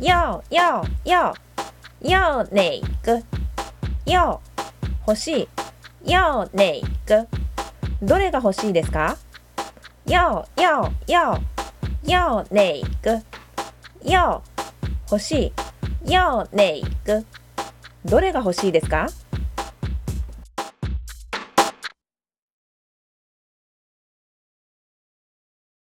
よよよよねいく。よう欲しい。よねいく。どれが欲しいですか？よよよよねいく。よう欲しい。よねいく。どれが欲しいですか？